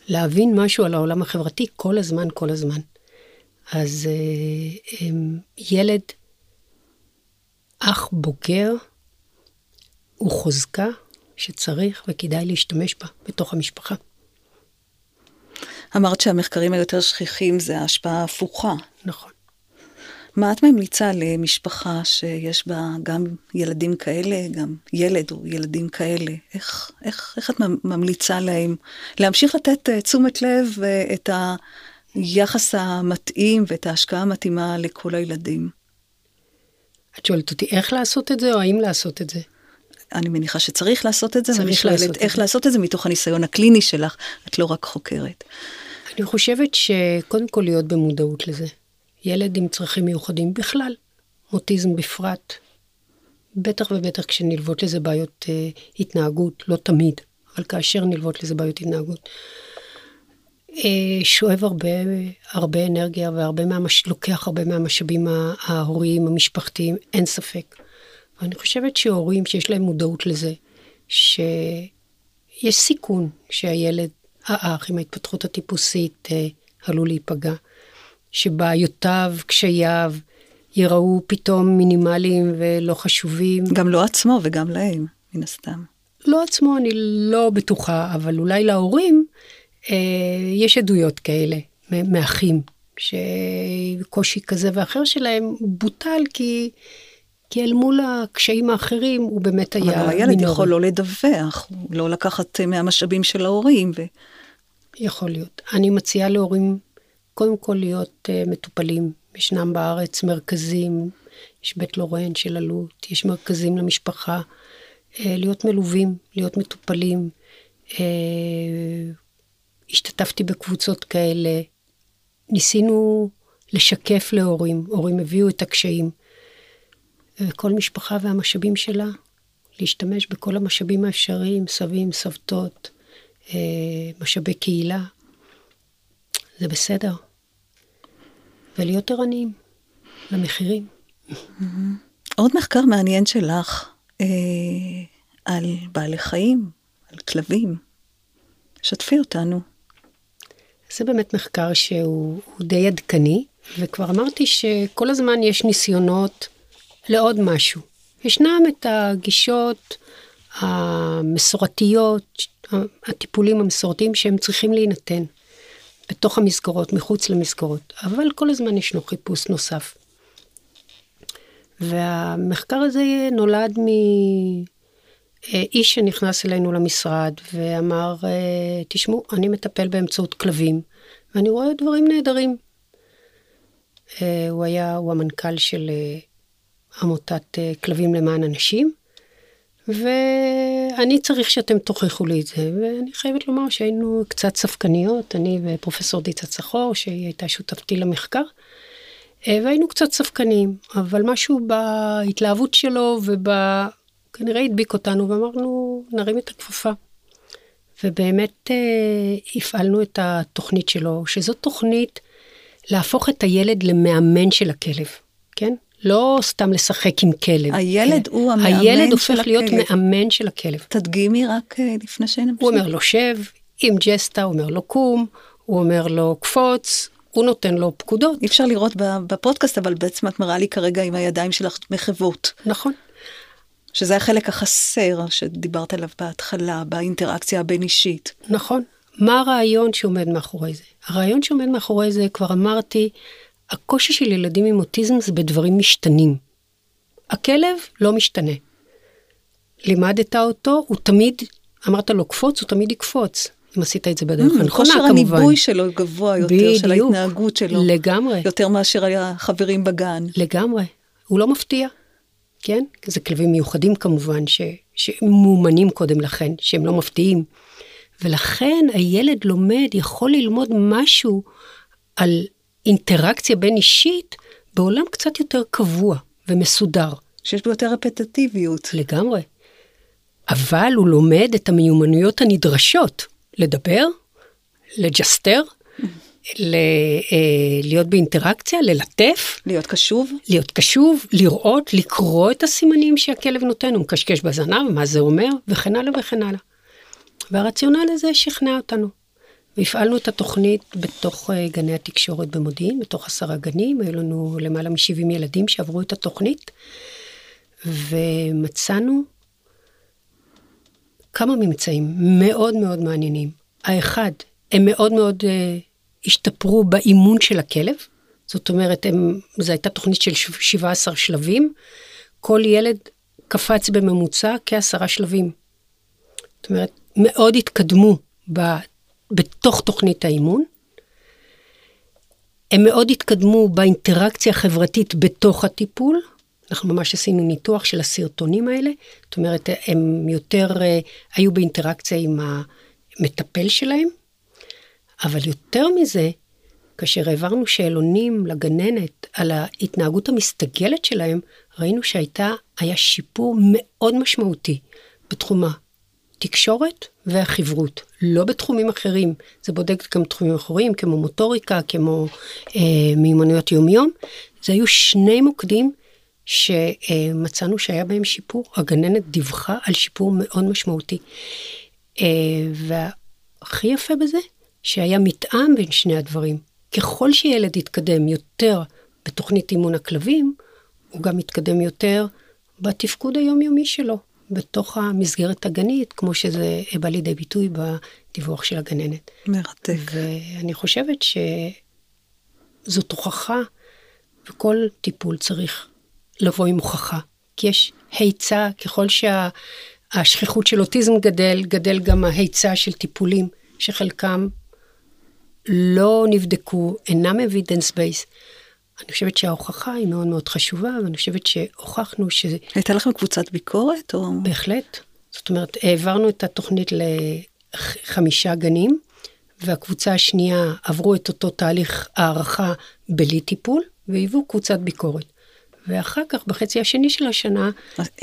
להבין משהו על העולם החברתי כל הזמן, כל הזמן. אז אה, ילד, אח בוגר, הוא חוזקה שצריך וכדאי להשתמש בה בתוך המשפחה. אמרת שהמחקרים היותר שכיחים זה ההשפעה ההפוכה. נכון. מה את ממליצה למשפחה שיש בה גם ילדים כאלה, גם ילד או ילדים כאלה? איך, איך, איך את ממליצה להם להמשיך לתת uh, תשומת לב uh, את היחס המתאים ואת ההשקעה המתאימה לכל הילדים? את שואלת אותי איך לעשות את זה או האם לעשות את זה? אני מניחה שצריך לעשות את זה, ואני שואלת איך לעשות את זה מתוך הניסיון הקליני שלך, את לא רק חוקרת. אני חושבת שקודם כל להיות במודעות לזה. ילד עם צרכים מיוחדים בכלל, אוטיזם בפרט, בטח ובטח כשנלוות לזה בעיות אה, התנהגות, לא תמיד, אבל כאשר נלוות לזה בעיות התנהגות. אה, שואב הרבה, הרבה אנרגיה והרבה מהמש... לוקח הרבה מהמשאבים ההוריים, המשפחתיים, אין ספק. ואני חושבת שהורים שיש להם מודעות לזה, שיש סיכון שהילד, האח עם ההתפתחות הטיפוסית, אה, עלול להיפגע. שבעיותיו, קשייו, ייראו פתאום מינימליים ולא חשובים. גם לא עצמו וגם להם, מן הסתם. לא עצמו, אני לא בטוחה, אבל אולי להורים יש עדויות כאלה מאחים, שקושי כזה ואחר שלהם בוטל כי... כי אל מול הקשיים האחרים הוא באמת היה מינורי. אבל הילד. יכול לא לדווח, לא לקחת מהמשאבים של ההורים. ו... יכול להיות. אני מציעה להורים קודם כל להיות uh, מטופלים. ישנם בארץ מרכזים, יש בית לורן של אלו"ט, יש מרכזים למשפחה, uh, להיות מלווים, להיות מטופלים. Uh, השתתפתי בקבוצות כאלה, ניסינו לשקף להורים, הורים הביאו את הקשיים. וכל משפחה והמשאבים שלה, להשתמש בכל המשאבים האפשריים, סבים, סבתות, משאבי קהילה, זה בסדר. ולהיות ערניים למחירים. עוד מחקר מעניין שלך אה, על בעלי חיים, על כלבים. שתפי אותנו. זה באמת מחקר שהוא די עדכני, וכבר אמרתי שכל הזמן יש ניסיונות לעוד משהו. ישנם את הגישות המסורתיות, הטיפולים המסורתיים שהם צריכים להינתן. בתוך המסגרות, מחוץ למסגרות, אבל כל הזמן ישנו חיפוש נוסף. והמחקר הזה נולד מאיש שנכנס אלינו למשרד ואמר, תשמעו, אני מטפל באמצעות כלבים, ואני רואה דברים נהדרים. הוא היה, הוא המנכ"ל של עמותת כלבים למען אנשים, ואני צריך שאתם תוכיחו לי את זה, ואני חייבת לומר שהיינו קצת ספקניות, אני ופרופסור דיצה צחור, שהיא הייתה שותפתי למחקר, אה, והיינו קצת ספקניים, אבל משהו בהתלהבות שלו וכנראה הדביק אותנו, ואמרנו, נרים את הכפפה. ובאמת אה, הפעלנו את התוכנית שלו, שזו תוכנית להפוך את הילד למאמן של הכלב, כן? לא סתם לשחק עם כלב. הילד כן. הוא המאמן של הכלב. הילד הופך להיות מאמן של הכלב. תדגימי רק אה, לפני שנמשיך. הוא אומר לו שב, עם ג'סטה, הוא אומר לו קום, הוא אומר לו קפוץ, הוא נותן לו פקודות. אי אפשר לראות בפודקאסט, אבל בעצם את מראה לי כרגע עם הידיים שלך מחוות. נכון. שזה החלק החסר שדיברת עליו בהתחלה, באינטראקציה הבין-אישית. נכון. מה הרעיון שעומד מאחורי זה? הרעיון שעומד מאחורי זה, כבר אמרתי, הקושי של ילדים עם אוטיזם זה בדברים משתנים. הכלב לא משתנה. לימדת אותו, הוא תמיד, אמרת לו קפוץ, הוא תמיד יקפוץ. אם עשית את זה בדרך mm, הנכונה כמובן. כושר הניבוי שלו גבוה יותר, בדיוק, של ההתנהגות שלו. לגמרי. יותר מאשר היה חברים בגן. לגמרי. הוא לא מפתיע, כן? זה כלבים מיוחדים כמובן, ש, שמאומנים קודם לכן, שהם לא מפתיעים. ולכן הילד לומד, יכול ללמוד משהו על אינטראקציה בין אישית בעולם קצת יותר קבוע ומסודר. שיש בו יותר רפטטיביות. לגמרי. אבל הוא לומד את המיומנויות הנדרשות, לדבר, לג'סטר, ל, אה, להיות באינטראקציה, ללטף. להיות קשוב. להיות קשוב, לראות, לקרוא את הסימנים שהכלב נותן, הוא מקשקש בזנב, מה זה אומר, וכן הלאה וכן הלאה. והרציונל הזה שכנע אותנו. והפעלנו את התוכנית בתוך אה, גני התקשורת במודיעין, בתוך עשרה גנים, היו לנו למעלה מ-70 ילדים שעברו את התוכנית, ומצאנו כמה ממצאים מאוד מאוד מעניינים. האחד, הם מאוד מאוד uh, השתפרו באימון של הכלב, זאת אומרת, זו הייתה תוכנית של 17 שלבים, כל ילד קפץ בממוצע כעשרה שלבים. זאת אומרת, מאוד התקדמו ב, בתוך תוכנית האימון. הם מאוד התקדמו באינטראקציה החברתית בתוך הטיפול. אנחנו ממש עשינו ניתוח של הסרטונים האלה. זאת אומרת, הם יותר uh, היו באינטראקציה עם המטפל שלהם. אבל יותר מזה, כאשר העברנו שאלונים לגננת על ההתנהגות המסתגלת שלהם, ראינו שהיה שיפור מאוד משמעותי בתחום התקשורת והחברות, לא בתחומים אחרים. זה בודק גם תחומים אחרים, כמו מוטוריקה, כמו אה, מיומנויות יומיום. זה היו שני מוקדים שמצאנו שהיה בהם שיפור. הגננת דיווחה על שיפור מאוד משמעותי. אה, והכי יפה בזה, שהיה מתאם בין שני הדברים. ככל שילד יתקדם יותר בתוכנית אימון הכלבים, הוא גם יתקדם יותר בתפקוד היומיומי שלו, בתוך המסגרת הגנית, כמו שזה בא לידי ביטוי בדיווח של הגננת. מרתק. ואני חושבת שזאת הוכחה, וכל טיפול צריך לבוא עם הוכחה. כי יש היצע, ככל שהשכיחות של אוטיזם גדל, גדל גם ההיצע של טיפולים, שחלקם לא נבדקו, אינם evidence based. אני חושבת שההוכחה היא מאוד מאוד חשובה, ואני חושבת שהוכחנו ש... הייתה לכם קבוצת ביקורת? או... בהחלט. זאת אומרת, העברנו את התוכנית לחמישה גנים, והקבוצה השנייה עברו את אותו תהליך הערכה בלי טיפול, והיוו קבוצת ביקורת. ואחר כך, בחצי השני של השנה,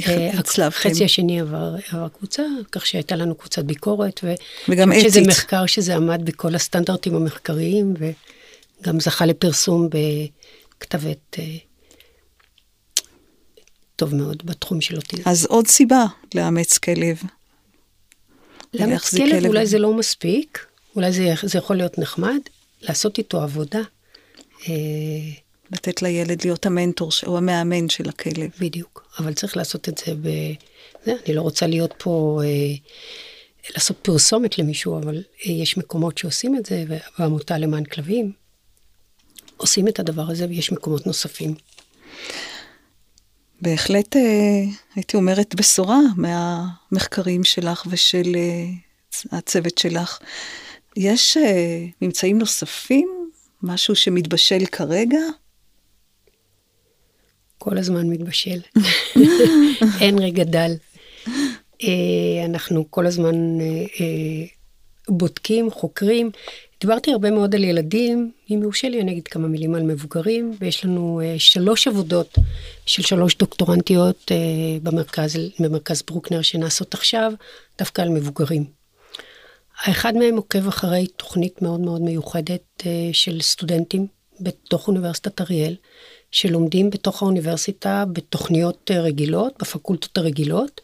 אה, החצי השני עבר, עבר קבוצה, כך שהייתה לנו קבוצת ביקורת, וגם אתית. שזה מחקר שזה עמד בכל הסטנדרטים המחקריים, וגם זכה לפרסום בכתב עת אה, טוב מאוד בתחום של אוטיזם. אז עוד סיבה לאמץ כלב. לאמץ כלב, כלב אולי זה לא מספיק, אולי זה, זה יכול להיות נחמד, לעשות איתו עבודה. לתת לילד להיות המנטור או המאמן של הכלב. בדיוק, אבל צריך לעשות את זה ב... זה, אני לא רוצה להיות פה, אה, לעשות פרסומת למישהו, אבל אה, יש מקומות שעושים את זה, והעמותה למען כלבים עושים את הדבר הזה, ויש מקומות נוספים. בהחלט אה, הייתי אומרת בשורה מהמחקרים שלך ושל אה, הצוות שלך. יש אה, ממצאים נוספים? משהו שמתבשל כרגע? כל הזמן מתבשל. <laughs> אין רגע דל. אה, אנחנו כל הזמן אה, אה, בודקים, חוקרים. דיברתי הרבה מאוד על ילדים, אם יורשה לי אני אגיד כמה מילים על מבוגרים, ויש לנו שלוש עבודות של שלוש דוקטורנטיות במרכז, במרכז ברוקנר שנעשות עכשיו, דווקא על מבוגרים. האחד מהם עוקב אחרי תוכנית מאוד מאוד מיוחדת של סטודנטים בתוך אוניברסיטת אריאל, שלומדים בתוך האוניברסיטה בתוכניות אה, רגילות, בפקולטות הרגילות.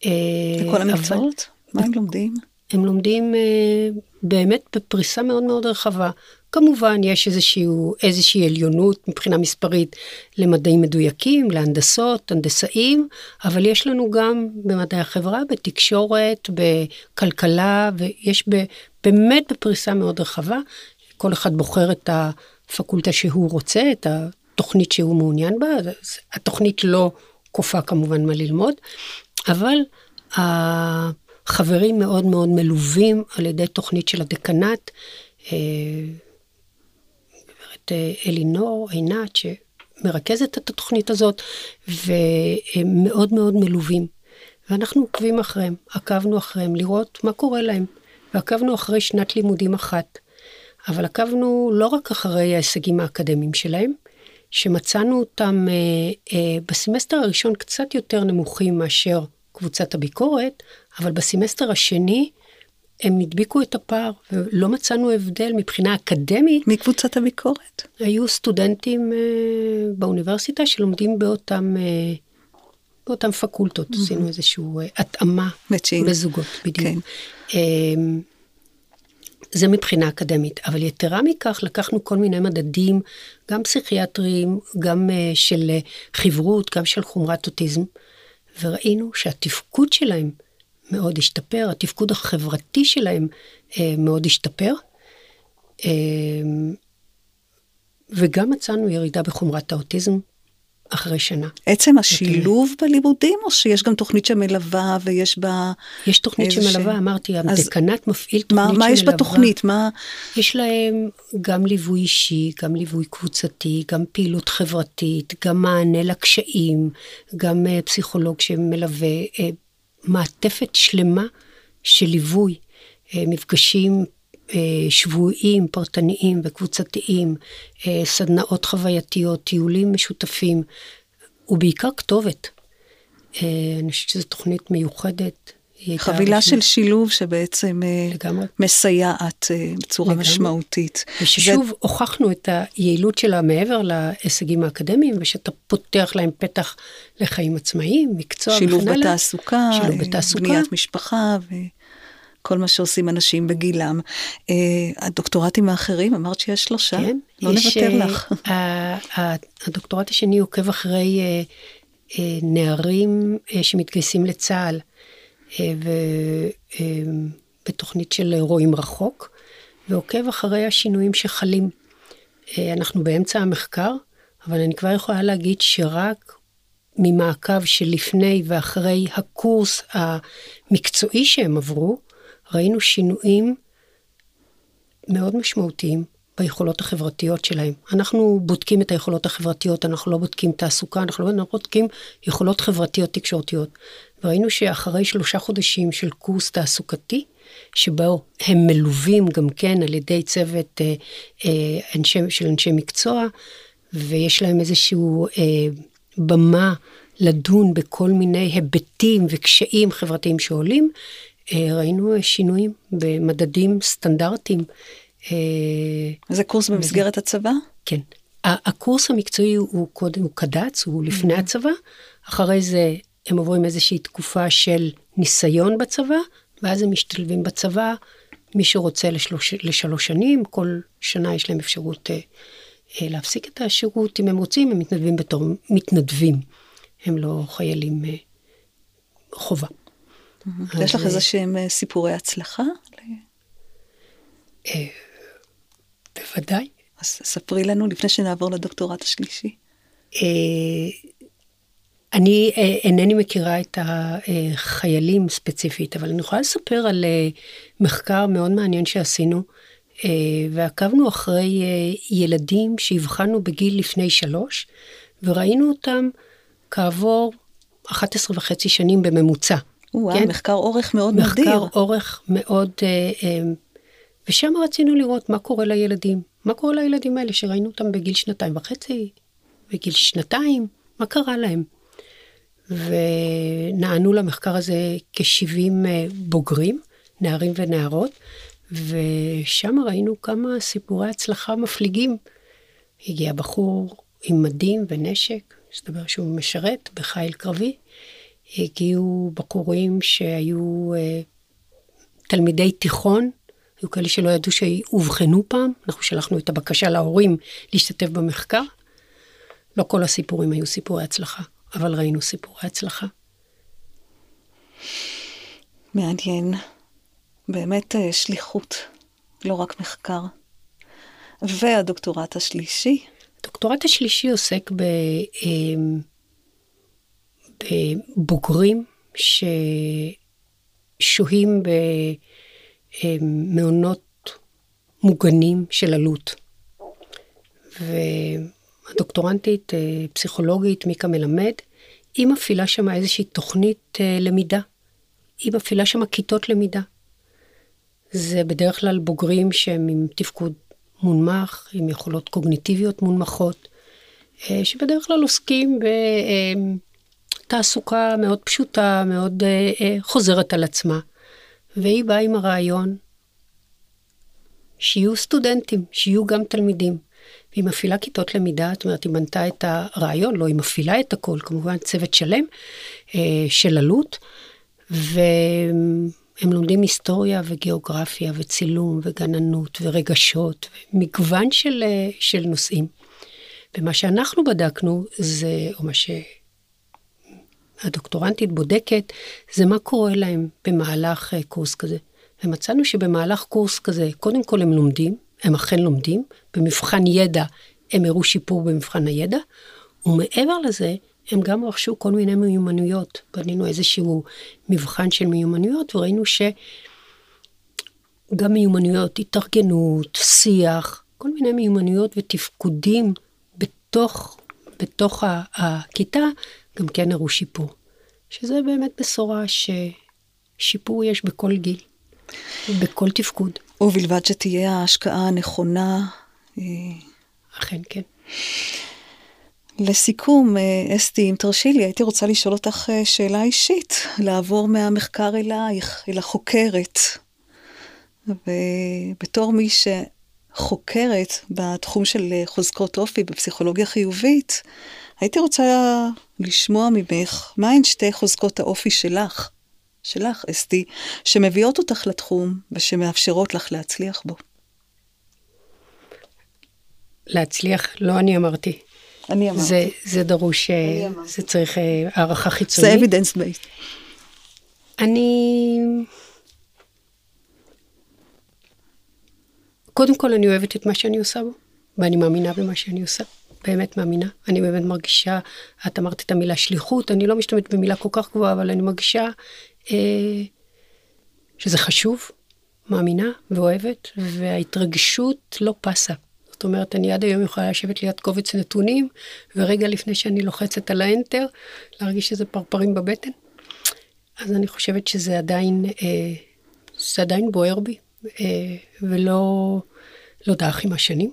בכל אה, המקצועות? מה הם לומדים? הם לומדים אה, באמת בפריסה מאוד מאוד רחבה. כמובן, יש איזשהו, איזושהי עליונות מבחינה מספרית למדעים מדויקים, להנדסות, הנדסאים, אבל יש לנו גם במדעי החברה, בתקשורת, בכלכלה, ויש ב, באמת בפריסה מאוד רחבה. כל אחד בוחר את הפקולטה שהוא רוצה, את התוכנית שהוא מעוניין בה, התוכנית לא כופה כמובן מה ללמוד, אבל החברים מאוד מאוד מלווים על ידי תוכנית של הדקנט, אה, גברת אה, אלינור עינת, שמרכזת את התוכנית הזאת, והם מאוד מאוד מלווים. ואנחנו עוקבים אחריהם, עקבנו אחריהם, לראות מה קורה להם. ועקבנו אחרי שנת לימודים אחת. אבל עקבנו לא רק אחרי ההישגים האקדמיים שלהם, שמצאנו אותם אה, אה, בסמסטר הראשון קצת יותר נמוכים מאשר קבוצת הביקורת, אבל בסמסטר השני הם הדביקו את הפער, ולא מצאנו הבדל מבחינה אקדמית. מקבוצת הביקורת? היו סטודנטים אה, באוניברסיטה שלומדים באותם, אה, באותם פקולטות, mm-hmm. עשינו איזושהי אה, התאמה מצ'ינג. בזוגות, בדיוק. כן. אה, זה מבחינה אקדמית. אבל יתרה מכך, לקחנו כל מיני מדדים, גם פסיכיאטריים, גם uh, של uh, חברות, גם של חומרת אוטיזם, וראינו שהתפקוד שלהם מאוד השתפר, התפקוד החברתי שלהם uh, מאוד השתפר. Uh, וגם מצאנו ירידה בחומרת האוטיזם אחרי שנה. עצם השילוב יותר. בלימודים, או שיש גם תוכנית שמלווה ויש בה... יש תוכנית איזה שמלווה. אמרתי, הדקנט מפעיל תוכנית מה, שמלווה. מה יש בתוכנית? מה... יש להם גם ליווי אישי, גם ליווי קבוצתי, גם פעילות חברתית, גם מענה לקשיים, גם uh, פסיכולוג שמלווה, uh, מעטפת שלמה של ליווי, uh, מפגשים שבועיים, פרטניים וקבוצתיים, סדנאות חווייתיות, טיולים משותפים, ובעיקר כתובת. אני חושבת שזו תוכנית מיוחדת. חבילה של שילוב שבעצם לגמרי. מסייעת בצורה לגמרי. משמעותית. וששוב זה... הוכחנו את היעילות שלה מעבר להישגים האקדמיים, ושאתה פותח להם פתח לחיים עצמאיים, מקצוע וכן הלאה. שילוב בתעסוקה, שילוב בתעסוקה, בניית משפחה. ו... כל מה שעושים אנשים בגילם. Uh, הדוקטורטים האחרים, אמרת שיש שלושה, כן, לא יש, נוותר uh, לך. <laughs> הדוקטורט השני עוקב אחרי uh, נערים שמתגייסים לצה"ל, ובתוכנית uh, של רואים רחוק, ועוקב אחרי השינויים שחלים. אנחנו באמצע המחקר, אבל אני כבר יכולה להגיד שרק ממעקב שלפני ואחרי הקורס המקצועי שהם עברו, ראינו שינויים מאוד משמעותיים ביכולות החברתיות שלהם. אנחנו בודקים את היכולות החברתיות, אנחנו לא בודקים תעסוקה, אנחנו לא בודקים יכולות חברתיות תקשורתיות. וראינו שאחרי שלושה חודשים של קורס תעסוקתי, שבו הם מלווים גם כן על ידי צוות אה, אה, אנשי, של אנשי מקצוע, ויש להם איזשהו אה, במה לדון בכל מיני היבטים וקשיים חברתיים שעולים, ראינו שינויים במדדים סטנדרטיים. אה, זה קורס במסגרת הצבא? כן. הקורס המקצועי הוא קודם, הוא קד"צ, הוא לפני mm-hmm. הצבא, אחרי זה הם עוברים איזושהי תקופה של ניסיון בצבא, ואז הם משתלבים בצבא, מי שרוצה לשלוש, לשלוש שנים, כל שנה יש להם אפשרות אה, אה, להפסיק את השירות, אם הם רוצים, הם מתנדבים בתור מתנדבים, הם לא חיילים אה, חובה. יש לך איזה שהם אה, סיפורי הצלחה? אה, בוודאי. אז ספרי לנו לפני שנעבור לדוקטורט השלישי. אה, אני אינני מכירה את החיילים ספציפית, אבל אני יכולה לספר על מחקר מאוד מעניין שעשינו, ועקבנו אחרי ילדים שהבחנו בגיל לפני שלוש, וראינו אותם כעבור 11 וחצי שנים בממוצע. וואו, כן? מחקר אורך מאוד מחקר נדיר. מחקר אורך מאוד, אה, אה, ושם רצינו לראות מה קורה לילדים. מה קורה לילדים האלה שראינו אותם בגיל שנתיים וחצי, בגיל שנתיים, מה קרה להם? ונענו למחקר הזה כ-70 אה, בוגרים, נערים ונערות, ושם ראינו כמה סיפורי הצלחה מפליגים. הגיע בחור עם מדים ונשק, מסתבר שהוא משרת בחיל קרבי, הגיעו בחורים שהיו אה, תלמידי תיכון, היו כאלה שלא ידעו שאובחנו פעם, אנחנו שלחנו את הבקשה להורים להשתתף במחקר. לא כל הסיפורים היו סיפורי הצלחה, אבל ראינו סיפורי הצלחה. מעניין. באמת אה, שליחות, לא רק מחקר. והדוקטורט השלישי? הדוקטורט השלישי עוסק ב... אה, בוגרים ששוהים במעונות מוגנים של עלות. והדוקטורנטית, אה, פסיכולוגית, מיקה מלמד, היא מפעילה שם איזושהי תוכנית אה, למידה. היא מפעילה שם כיתות למידה. זה בדרך כלל בוגרים שהם עם תפקוד מונמך, עם יכולות קוגניטיביות מונמכות, אה, שבדרך כלל עוסקים ב... תעסוקה מאוד פשוטה, מאוד אה, אה, חוזרת על עצמה. והיא באה עם הרעיון שיהיו סטודנטים, שיהיו גם תלמידים. והיא מפעילה כיתות למידה, זאת אומרת, היא מנתה את הרעיון, לא, היא מפעילה את הכל, כמובן צוות שלם אה, של עלות, הם לומדים היסטוריה וגיאוגרפיה וצילום וגננות ורגשות, מגוון של, אה, של נושאים. ומה שאנחנו בדקנו זה, או מה שהדוקטורנטית בודקת, זה מה קורה להם במהלך אה, קורס כזה. ומצאנו שבמהלך קורס כזה, קודם כל הם לומדים, הם אכן לומדים, במבחן ידע הם הראו שיפור במבחן הידע, ומעבר לזה, הם גם רכשו כל מיני מיומנויות. בנינו איזשהו מבחן של מיומנויות, וראינו שגם מיומנויות, התארגנות, שיח, כל מיני מיומנויות ותפקודים בתוך, בתוך הכיתה, גם כן הראו שיפור. שזה באמת בשורה ששיפור יש בכל גיל, בכל תפקוד. ובלבד שתהיה ההשקעה הנכונה. אה, אכן כן. לסיכום, אה, אסתי, אם תרשי לי, הייתי רוצה לשאול אותך אה, שאלה אישית, לעבור מהמחקר אלייך, אל החוקרת. ובתור מי שחוקרת בתחום של חוזקות אופי בפסיכולוגיה חיובית, הייתי רוצה לשמוע ממך, מהן שתי חוזקות האופי שלך, שלך, אסתי, שמביאות אותך לתחום ושמאפשרות לך להצליח בו? להצליח, לא אני אמרתי. אני אמרתי. זה, זה דרוש, אה, זה צריך אה, הערכה חיצונית. זה evidence based. אני... קודם כל, אני אוהבת את מה שאני עושה בו, ואני מאמינה במה שאני עושה. באמת מאמינה. אני באמת מרגישה, את אמרת את המילה שליחות, אני לא משתמשת במילה כל כך גבוהה, אבל אני מרגישה אה, שזה חשוב, מאמינה ואוהבת, וההתרגשות לא פסה. זאת אומרת, אני עד היום יכולה לשבת ליד קובץ נתונים, ורגע לפני שאני לוחצת על האנטר, להרגיש שזה פרפרים בבטן. אז אני חושבת שזה עדיין, אה, זה עדיין בוער בי, אה, ולא לא דעך עם השנים.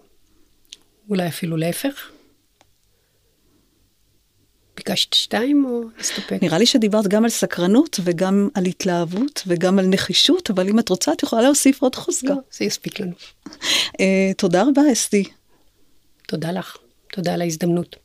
אולי אפילו להפך. ביקשת שתיים או נסתפק? נראה לי שדיברת גם על סקרנות וגם על התלהבות וגם על נחישות, אבל אם את רוצה את יכולה להוסיף עוד חוזקה. לא, זה יספיק לנו. uh, תודה רבה אסתי. תודה לך, תודה על ההזדמנות.